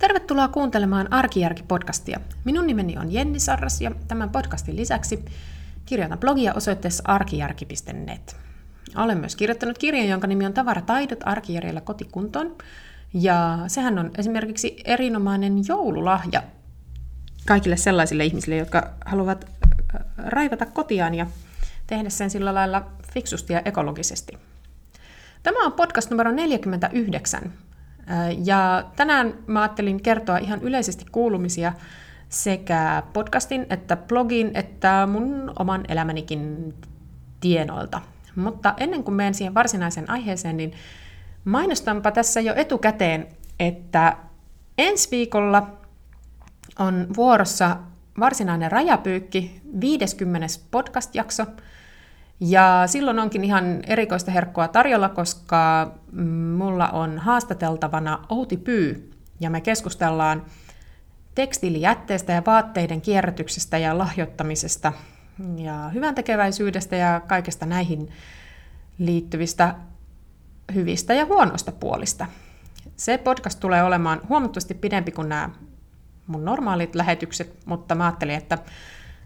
Tervetuloa kuuntelemaan Arkijärki-podcastia. Minun nimeni on Jenni Sarras ja tämän podcastin lisäksi kirjoitan blogia osoitteessa arkijärki.net. Olen myös kirjoittanut kirjan, jonka nimi on Tavarataidot arkijärjellä kotikuntoon. Ja sehän on esimerkiksi erinomainen joululahja kaikille sellaisille ihmisille, jotka haluavat äh, raivata kotiaan ja tehdä sen sillä lailla fiksusti ja ekologisesti. Tämä on podcast numero 49. Ja tänään mä ajattelin kertoa ihan yleisesti kuulumisia sekä podcastin että blogin että mun oman elämänikin tienoilta. Mutta ennen kuin menen siihen varsinaiseen aiheeseen, niin mainostanpa tässä jo etukäteen, että ensi viikolla on vuorossa varsinainen rajapyykki, 50. podcast-jakso – ja silloin onkin ihan erikoista herkkua tarjolla, koska mulla on haastateltavana Outi Pyy, ja me keskustellaan tekstiilijätteestä ja vaatteiden kierrätyksestä ja lahjoittamisesta ja hyvän tekeväisyydestä ja kaikesta näihin liittyvistä hyvistä ja huonoista puolista. Se podcast tulee olemaan huomattavasti pidempi kuin nämä mun normaalit lähetykset, mutta mä ajattelin, että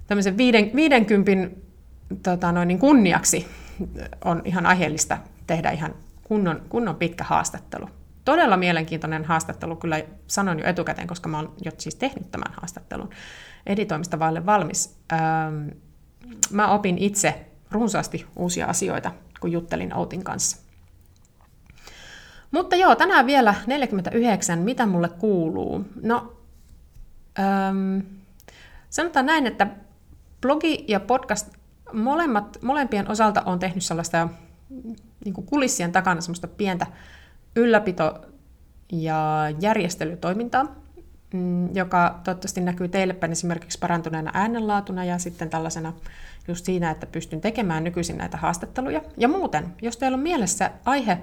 tämmöisen 50 tota, noin niin kunniaksi on ihan aiheellista tehdä ihan kunnon, kunnon pitkä haastattelu. Todella mielenkiintoinen haastattelu, kyllä sanon jo etukäteen, koska mä oon jo siis tehnyt tämän haastattelun editoimista vaille valmis. Ähm, mä opin itse runsaasti uusia asioita, kun juttelin Outin kanssa. Mutta joo, tänään vielä 49, mitä mulle kuuluu? No, ähm, sanotaan näin, että blogi ja podcast molemmat, molempien osalta on tehnyt sellaista niin kuin kulissien takana semmoista pientä ylläpito- ja järjestelytoimintaa, mm, joka toivottavasti näkyy teille päin esimerkiksi parantuneena äänenlaatuna ja sitten tällaisena just siinä, että pystyn tekemään nykyisin näitä haastatteluja. Ja muuten, jos teillä on mielessä aihe,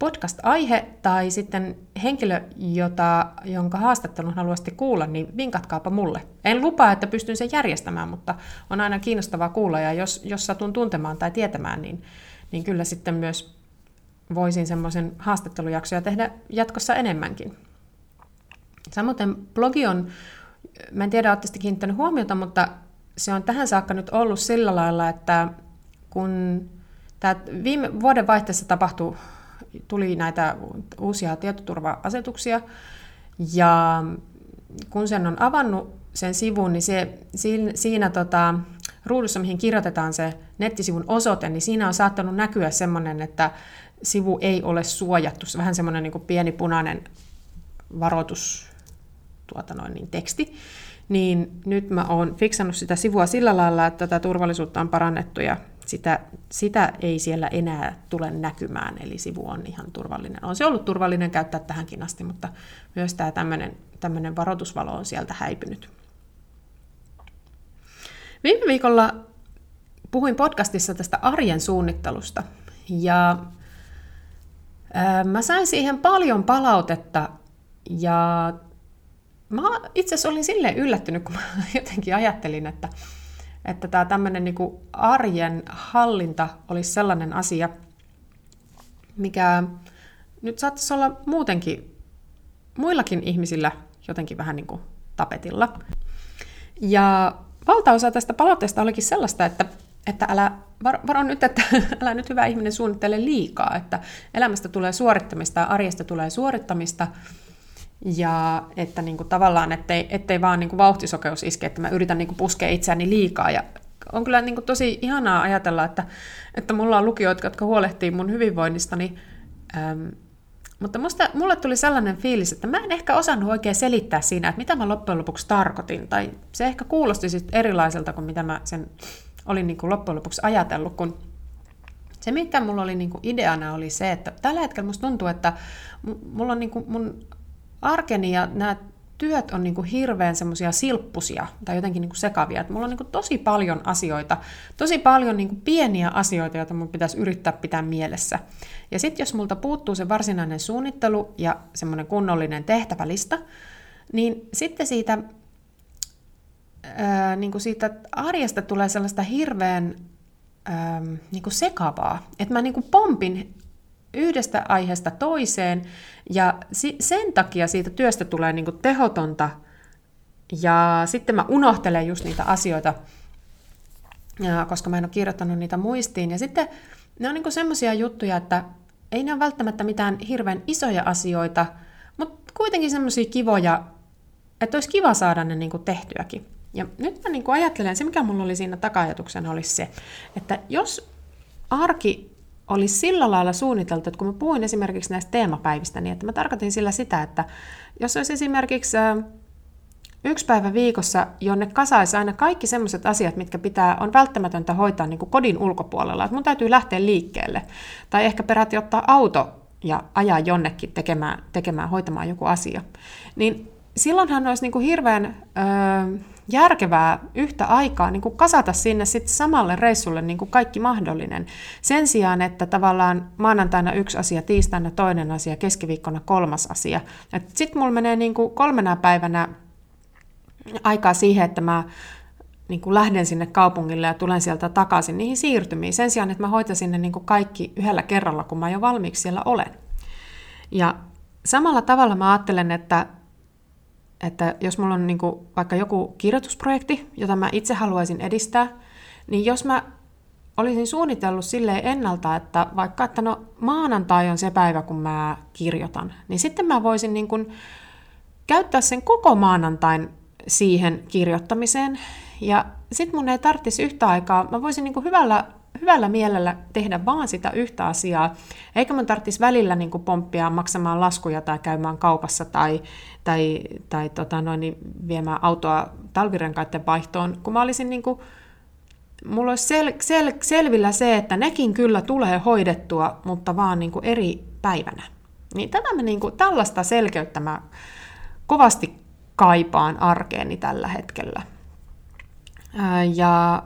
podcast-aihe tai sitten henkilö, jota, jonka haastattelun haluaisitte kuulla, niin vinkatkaapa mulle. En lupaa, että pystyn sen järjestämään, mutta on aina kiinnostavaa kuulla, ja jos, jos satun tuntemaan tai tietämään, niin, niin kyllä sitten myös voisin semmoisen haastattelujaksoja tehdä jatkossa enemmänkin. Samoin blogi on, mä en tiedä, olette kiinnittänyt huomiota, mutta se on tähän saakka nyt ollut sillä lailla, että kun tämä viime vuoden vaihteessa tapahtui tuli näitä uusia tietoturva-asetuksia, ja kun sen on avannut sen sivun, niin se, siinä, siinä tota, ruudussa, mihin kirjoitetaan se nettisivun osoite, niin siinä on saattanut näkyä semmoinen, että sivu ei ole suojattu. Se vähän semmoinen niin pieni punainen varoitus tuota noin, niin teksti. Niin nyt mä oon fiksannut sitä sivua sillä lailla, että tätä turvallisuutta on parannettu ja sitä, sitä ei siellä enää tule näkymään, eli sivu on ihan turvallinen. On se ollut turvallinen käyttää tähänkin asti, mutta myös tämä tämmöinen varoitusvalo on sieltä häipynyt. Viime viikolla puhuin podcastissa tästä arjen suunnittelusta, ja mä sain siihen paljon palautetta, ja mä itse asiassa olin silleen yllättynyt, kun mä jotenkin ajattelin, että että tämä tämmöinen niin arjen hallinta olisi sellainen asia, mikä nyt saattaisi olla muutenkin muillakin ihmisillä jotenkin vähän niin kuin tapetilla. Ja valtaosa tästä palautteesta olikin sellaista, että, että älä varo nyt, että älä nyt hyvä ihminen suunnittele liikaa, että elämästä tulee suorittamista, arjesta tulee suorittamista, ja että niin kuin tavallaan, ettei, ettei vaan niin kuin vauhtisokeus iske, että mä yritän niin kuin puskea itseäni liikaa. Ja on kyllä niin kuin tosi ihanaa ajatella, että, että mulla on lukijoita, jotka huolehtii mun hyvinvoinnistani. Ähm, mutta musta, mulle tuli sellainen fiilis, että mä en ehkä osannut oikein selittää siinä, että mitä mä loppujen lopuksi tarkoitin. Tai se ehkä kuulosti sitten erilaiselta kuin mitä mä sen olin niin kuin loppujen lopuksi ajatellut, kun se, mikä mulla oli niin kuin ideana, oli se, että tällä hetkellä musta tuntuu, että mulla on niin kuin mun arkeni ja nämä työt on niin kuin hirveän semmoisia silppusia tai jotenkin niin kuin sekavia. Että mulla on niin kuin tosi paljon asioita, tosi paljon niin kuin pieniä asioita, joita mun pitäisi yrittää pitää mielessä. Ja sitten jos multa puuttuu se varsinainen suunnittelu ja semmoinen kunnollinen tehtävälista, niin sitten siitä, ää, niin kuin siitä arjesta tulee sellaista hirveän ää, niin kuin sekavaa, että mä niin kuin pompin yhdestä aiheesta toiseen, ja sen takia siitä työstä tulee niin tehotonta, ja sitten mä unohtelen just niitä asioita, ja koska mä en ole kirjoittanut niitä muistiin. Ja sitten ne on niin semmoisia juttuja, että ei ne ole välttämättä mitään hirveän isoja asioita, mutta kuitenkin semmoisia kivoja, että olisi kiva saada ne niin tehtyäkin. Ja nyt mä niin ajattelen, se mikä mulla oli siinä takajatuksena olisi se, että jos arki olisi sillä lailla suunniteltu, että kun mä puhuin esimerkiksi näistä teemapäivistä, niin että mä tarkoitin sillä sitä, että jos olisi esimerkiksi yksi päivä viikossa, jonne kasaisi aina kaikki sellaiset asiat, mitkä pitää, on välttämätöntä hoitaa niin kuin kodin ulkopuolella. Että mun täytyy lähteä liikkeelle. Tai ehkä peräti ottaa auto ja ajaa jonnekin tekemään, tekemään hoitamaan joku asia. Niin silloinhan olisi niin kuin hirveän ö, järkevää yhtä aikaa niin kuin kasata sinne sit samalle reissulle niin kuin kaikki mahdollinen. Sen sijaan, että tavallaan maanantaina yksi asia, tiistaina toinen asia, keskiviikkona kolmas asia. Sitten mulla menee niin kuin kolmena päivänä aikaa siihen, että mä niin kuin lähden sinne kaupungille ja tulen sieltä takaisin niihin siirtymiin. Sen sijaan, että mä hoitaisin ne niin kuin kaikki yhdellä kerralla, kun mä jo valmiiksi siellä olen. Ja samalla tavalla mä ajattelen, että, että jos mulla on niin kuin vaikka joku kirjoitusprojekti, jota mä itse haluaisin edistää, niin jos mä olisin suunnitellut silleen ennalta, että vaikka että no maanantai on se päivä, kun mä kirjoitan, niin sitten mä voisin niin kuin käyttää sen koko maanantain siihen kirjoittamiseen. Ja sitten mun ei tarvitsisi yhtä aikaa, mä voisin niin kuin hyvällä, hyvällä mielellä tehdä vaan sitä yhtä asiaa, eikä mun tarvitsisi välillä niin kuin pomppia maksamaan laskuja tai käymään kaupassa tai, tai, tai tota noin, niin viemään autoa talvirenkaiden vaihtoon, kun mä olisin niin kuin, mulla olisi sel, sel, selvillä se, että nekin kyllä tulee hoidettua, mutta vaan niin kuin eri päivänä. Niin tätä mä niin kuin, tällaista selkeyttä mä kovasti kaipaan arkeeni tällä hetkellä. Ja,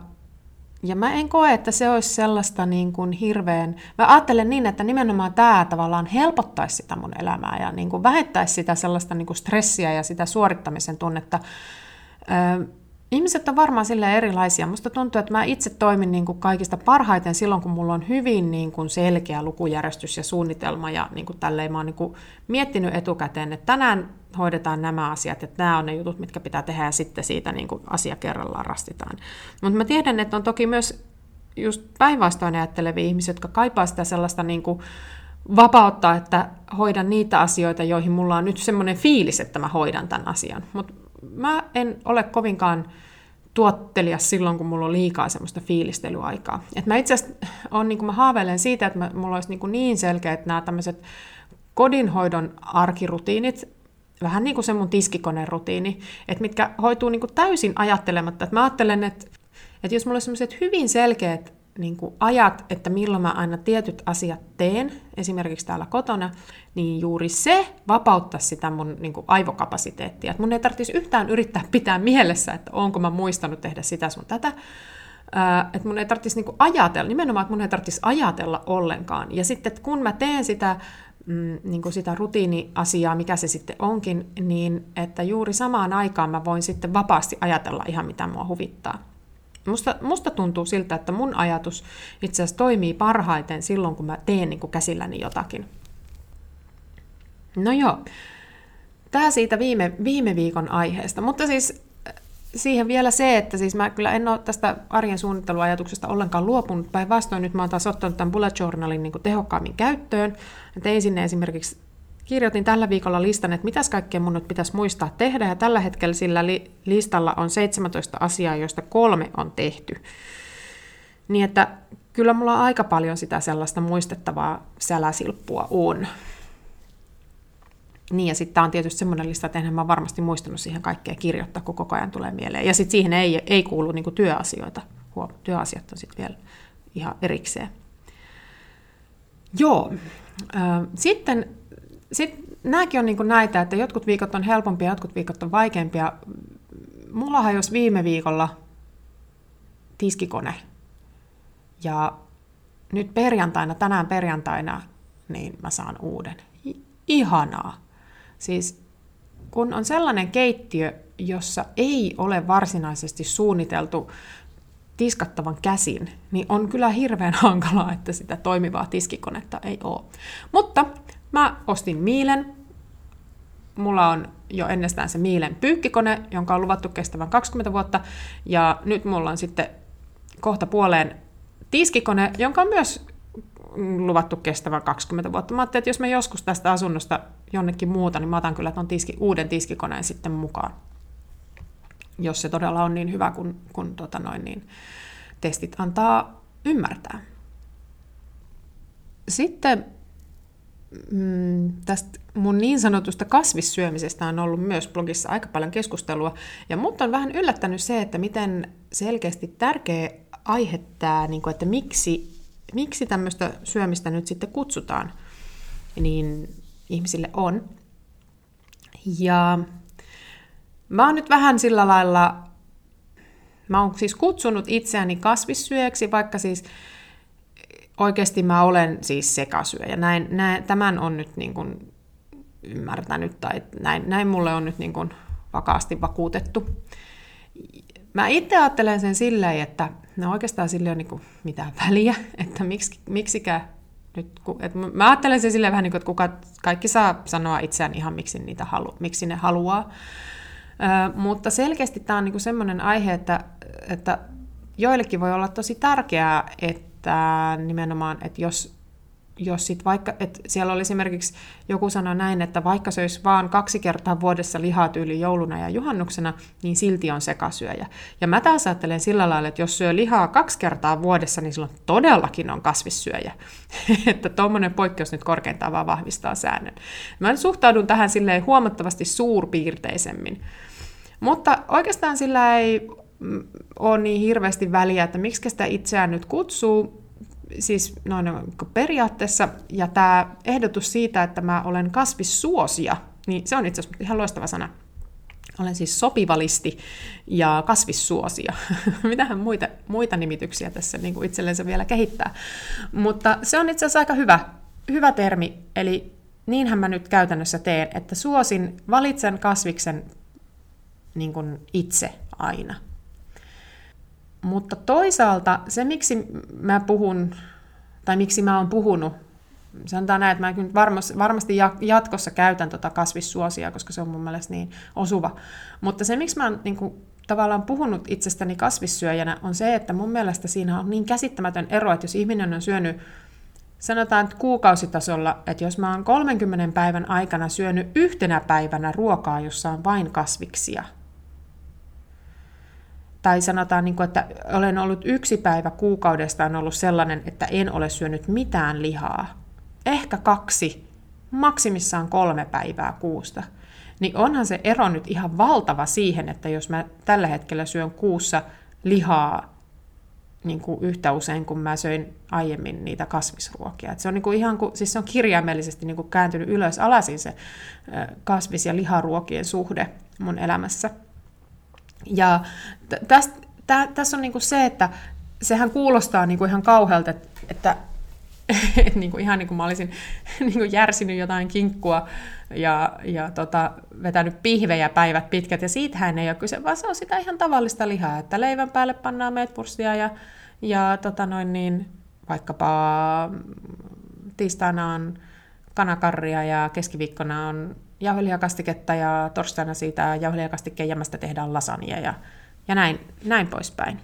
ja mä en koe, että se olisi sellaista niin kuin hirveän... Mä ajattelen niin, että nimenomaan tämä tavallaan helpottaisi sitä mun elämää ja niin kuin vähettäisi sitä sellaista niin kuin stressiä ja sitä suorittamisen tunnetta. Ihmiset on varmaan sille erilaisia. Musta tuntuu, että mä itse toimin niin kuin kaikista parhaiten silloin, kun mulla on hyvin niin kuin selkeä lukujärjestys ja suunnitelma. Ja niin kuin tälleen mä oon niin kuin miettinyt etukäteen, että tänään hoidetaan nämä asiat, että nämä on ne jutut, mitkä pitää tehdä ja sitten siitä niin kuin asia kerrallaan rastitaan. Mutta mä tiedän, että on toki myös just päinvastoin ajattelevia ihmisiä, jotka kaipaa sitä sellaista niin kuin vapautta, että hoidan niitä asioita, joihin mulla on nyt semmoinen fiilis, että mä hoidan tämän asian. Mutta mä en ole kovinkaan tuottelia silloin, kun mulla on liikaa semmoista fiilistelyaikaa. Et mä itse asiassa on, niin mä haaveilen siitä, että mulla olisi niin, niin selkeät nämä tämmöiset kodinhoidon arkirutiinit, vähän niin kuin se mun tiskikoneen että mitkä hoituu niin kuin täysin ajattelematta. Että mä ajattelen, että, että jos mulla on sellaiset hyvin selkeät niin kuin ajat, että milloin mä aina tietyt asiat teen, esimerkiksi täällä kotona, niin juuri se vapauttaa sitä mun niin kuin aivokapasiteettia. Että mun ei tarvitsisi yhtään yrittää pitää mielessä, että onko mä muistanut tehdä sitä sun tätä, että mun ei tarvitsisi niin ajatella, nimenomaan, että mun ei tarvitsisi ajatella ollenkaan. Ja sitten, että kun mä teen sitä, mm, niin kuin sitä rutiiniasiaa, mikä se sitten onkin, niin että juuri samaan aikaan mä voin sitten vapaasti ajatella ihan mitä mua huvittaa. Musta, musta tuntuu siltä, että mun ajatus itse asiassa toimii parhaiten silloin, kun mä teen niin kuin käsilläni jotakin. No joo, tämä siitä viime, viime viikon aiheesta. Mutta siis äh, siihen vielä se, että siis mä kyllä en ole tästä arjen suunnitteluajatuksesta ollenkaan luopunut. Päinvastoin nyt mä oon taas ottanut tämän bullet journalin niin tehokkaammin käyttöön. Tein sinne esimerkiksi kirjoitin tällä viikolla listan, että mitäs kaikkea mun nyt pitäisi muistaa tehdä, ja tällä hetkellä sillä li- listalla on 17 asiaa, joista kolme on tehty. Niin että kyllä mulla on aika paljon sitä sellaista muistettavaa säläsilppua on. Niin, ja sitten tämä on tietysti semmoinen lista, että enhän mä varmasti muistanut siihen kaikkea kirjoittaa, kun koko ajan tulee mieleen. Ja sitten siihen ei, ei kuulu niinku työasioita. Huom, työasiat on sitten vielä ihan erikseen. Joo. Sitten sitten nämäkin on niin kuin näitä, että jotkut viikot on helpompia, jotkut viikot on vaikeampia. Mullahan jos viime viikolla tiskikone ja nyt perjantaina, tänään perjantaina, niin mä saan uuden. Ihanaa. Siis kun on sellainen keittiö, jossa ei ole varsinaisesti suunniteltu tiskattavan käsin, niin on kyllä hirveän hankalaa, että sitä toimivaa tiskikonetta ei ole. Mutta mä ostin Miilen. Mulla on jo ennestään se Miilen pyykkikone, jonka on luvattu kestävän 20 vuotta. Ja nyt mulla on sitten kohta puoleen tiskikone, jonka on myös luvattu kestävän 20 vuotta. Mä ajattelin, että jos mä joskus tästä asunnosta jonnekin muuta, niin mä otan kyllä ton tiski, uuden tiskikoneen sitten mukaan. Jos se todella on niin hyvä, kun, kun tota noin, niin testit antaa ymmärtää. Sitten mm, tästä mun niin sanotusta kasvissyömisestä on ollut myös blogissa aika paljon keskustelua. Ja mut on vähän yllättänyt se, että miten selkeästi tärkeä aihe tämä, niin kuin, että miksi, miksi tämmöistä syömistä nyt sitten kutsutaan, niin ihmisille on. Ja mä oon nyt vähän sillä lailla, mä oon siis kutsunut itseäni kasvissyöjäksi, vaikka siis oikeasti mä olen siis sekasyöjä. Näin, näin, tämän on nyt niin kuin ymmärtänyt tai näin, näin mulle on nyt niin kuin vakaasti vakuutettu. Mä itse ajattelen sen silleen, että no oikeastaan sille on niin mitään väliä, että miksi, miksikään nyt, että mä ajattelen sen silleen vähän niin kuin, että kuka, kaikki saa sanoa itseään ihan miksi, niitä halu, miksi ne haluaa. Ö, mutta selkeästi tämä on niin semmoinen aihe, että, että joillekin voi olla tosi tärkeää, että nimenomaan, että jos jos sit vaikka, että siellä oli esimerkiksi joku sanoi näin, että vaikka söisi vaan kaksi kertaa vuodessa lihaa tyyli jouluna ja juhannuksena, niin silti on sekasyöjä. Ja mä taas ajattelen sillä lailla, että jos syö lihaa kaksi kertaa vuodessa, niin silloin todellakin on kasvissyöjä. että tuommoinen poikkeus nyt korkeintaan vaan vahvistaa säännön. Mä suhtaudun tähän silleen huomattavasti suurpiirteisemmin. Mutta oikeastaan sillä ei ole niin hirveästi väliä, että miksi sitä itseään nyt kutsuu, siis noin periaatteessa, ja tämä ehdotus siitä, että mä olen kasvissuosia, niin se on itse asiassa ihan loistava sana. Olen siis sopivalisti ja kasvissuosia. Mitähän muita, muita nimityksiä tässä niin kuin itsellensä vielä kehittää. Mutta se on itse asiassa aika hyvä, hyvä termi, eli niinhän mä nyt käytännössä teen, että suosin, valitsen kasviksen niin kuin itse aina. Mutta toisaalta se, miksi mä puhun, tai miksi mä oon puhunut, sanotaan näin, että mä kyllä varmasti, jatkossa käytän tota kasvissuosia, koska se on mun mielestä niin osuva. Mutta se, miksi mä oon niin kuin, tavallaan puhunut itsestäni kasvissyöjänä, on se, että mun mielestä siinä on niin käsittämätön ero, että jos ihminen on syönyt sanotaan että kuukausitasolla, että jos mä oon 30 päivän aikana syönyt yhtenä päivänä ruokaa, jossa on vain kasviksia, tai sanotaan, niin kuin, että olen ollut yksi päivä kuukaudesta on ollut sellainen, että en ole syönyt mitään lihaa. Ehkä kaksi, maksimissaan kolme päivää kuusta. Niin onhan se ero nyt ihan valtava siihen, että jos mä tällä hetkellä syön kuussa lihaa niin kuin yhtä usein kuin mä söin aiemmin niitä kasvisruokia. Et se on niin kuin ihan kuin, siis se on kirjaimellisesti niin kuin kääntynyt ylös alasin se kasvis- ja liharuokien suhde mun elämässä. Ja tässä on niinku se, että sehän kuulostaa niinku ihan kauhealta, että, että et niinku ihan niin kuin mä olisin niinku järsinyt jotain kinkkua ja, ja tota, vetänyt pihvejä päivät pitkät, ja siitähän ei ole kyse, vaan se on sitä ihan tavallista lihaa, että leivän päälle pannaan meetpurstia ja, ja tota noin niin, vaikkapa tiistaina on kanakarria ja keskiviikkona on jauhelihakastiketta ja torstaina siitä jauhelihakastikkeen jämästä tehdään lasania ja, ja näin, näin poispäin.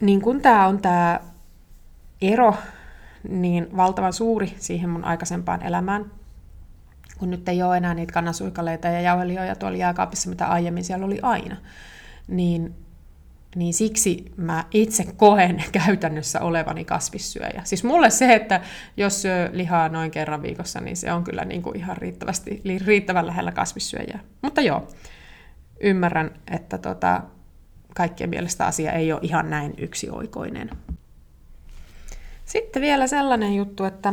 Niin kun tämä on tämä ero niin valtavan suuri siihen mun aikaisempaan elämään, kun nyt ei ole enää niitä kannansuikaleita ja jauhelihoja tuolla jääkaapissa, mitä aiemmin siellä oli aina, niin niin siksi mä itse koen käytännössä olevani kasvissyöjä. Siis mulle se, että jos syö lihaa noin kerran viikossa, niin se on kyllä niin kuin ihan riittävästi, riittävän lähellä kasvissyöjää. Mutta joo, ymmärrän, että tota, kaikkien mielestä asia ei ole ihan näin yksioikoinen. Sitten vielä sellainen juttu, että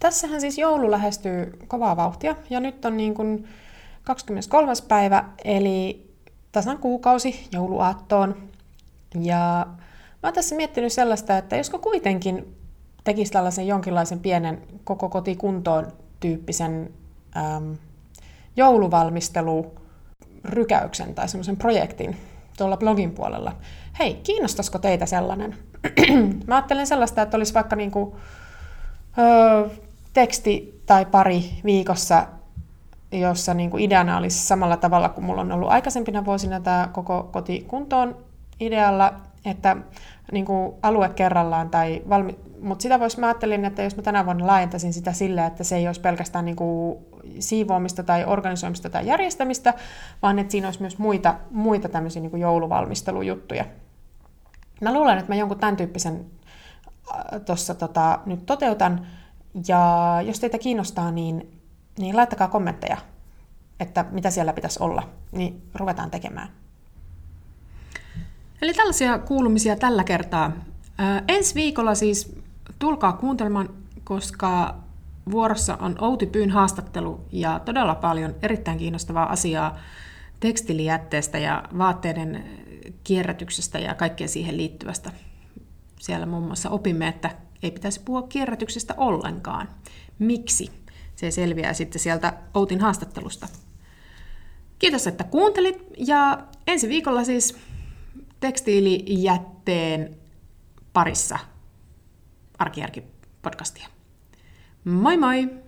tässähän siis joulu lähestyy kovaa vauhtia, ja nyt on niin kuin 23. päivä, eli tasan kuukausi jouluaattoon. Ja mä oon tässä miettinyt sellaista, että josko kuitenkin tekisi tällaisen jonkinlaisen pienen koko kotikuntoon tyyppisen äm, jouluvalmistelu rykäyksen tai semmoisen projektin tuolla blogin puolella. Hei, kiinnostaisiko teitä sellainen? Mä ajattelen sellaista, että olisi vaikka niinku, ö, teksti tai pari viikossa, jossa niinku ideana olisi samalla tavalla kuin mulla on ollut aikaisempina vuosina tämä koko kotikuntoon idealla, että niin kuin alue kerrallaan, tai valmi- mutta sitä voisi, mä ajattelin, että jos mä tänä vuonna laajentaisin sitä sillä, että se ei olisi pelkästään niin kuin siivoamista tai organisoimista tai järjestämistä, vaan että siinä olisi myös muita, muita tämmöisiä niin kuin jouluvalmistelujuttuja. Mä luulen, että mä jonkun tämän tyyppisen äh, tuossa tota, nyt toteutan, ja jos teitä kiinnostaa, niin, niin laittakaa kommentteja, että mitä siellä pitäisi olla, niin ruvetaan tekemään. Eli tällaisia kuulumisia tällä kertaa. Ää, ensi viikolla siis tulkaa kuuntelemaan, koska vuorossa on Outi Pyyn haastattelu ja todella paljon erittäin kiinnostavaa asiaa tekstilijätteestä ja vaatteiden kierrätyksestä ja kaikkea siihen liittyvästä. Siellä muun muassa opimme, että ei pitäisi puhua kierrätyksestä ollenkaan. Miksi? Se selviää sitten sieltä Outin haastattelusta. Kiitos, että kuuntelit ja ensi viikolla siis tekstiilijätteen parissa Arkijärki-podcastia. Moi moi!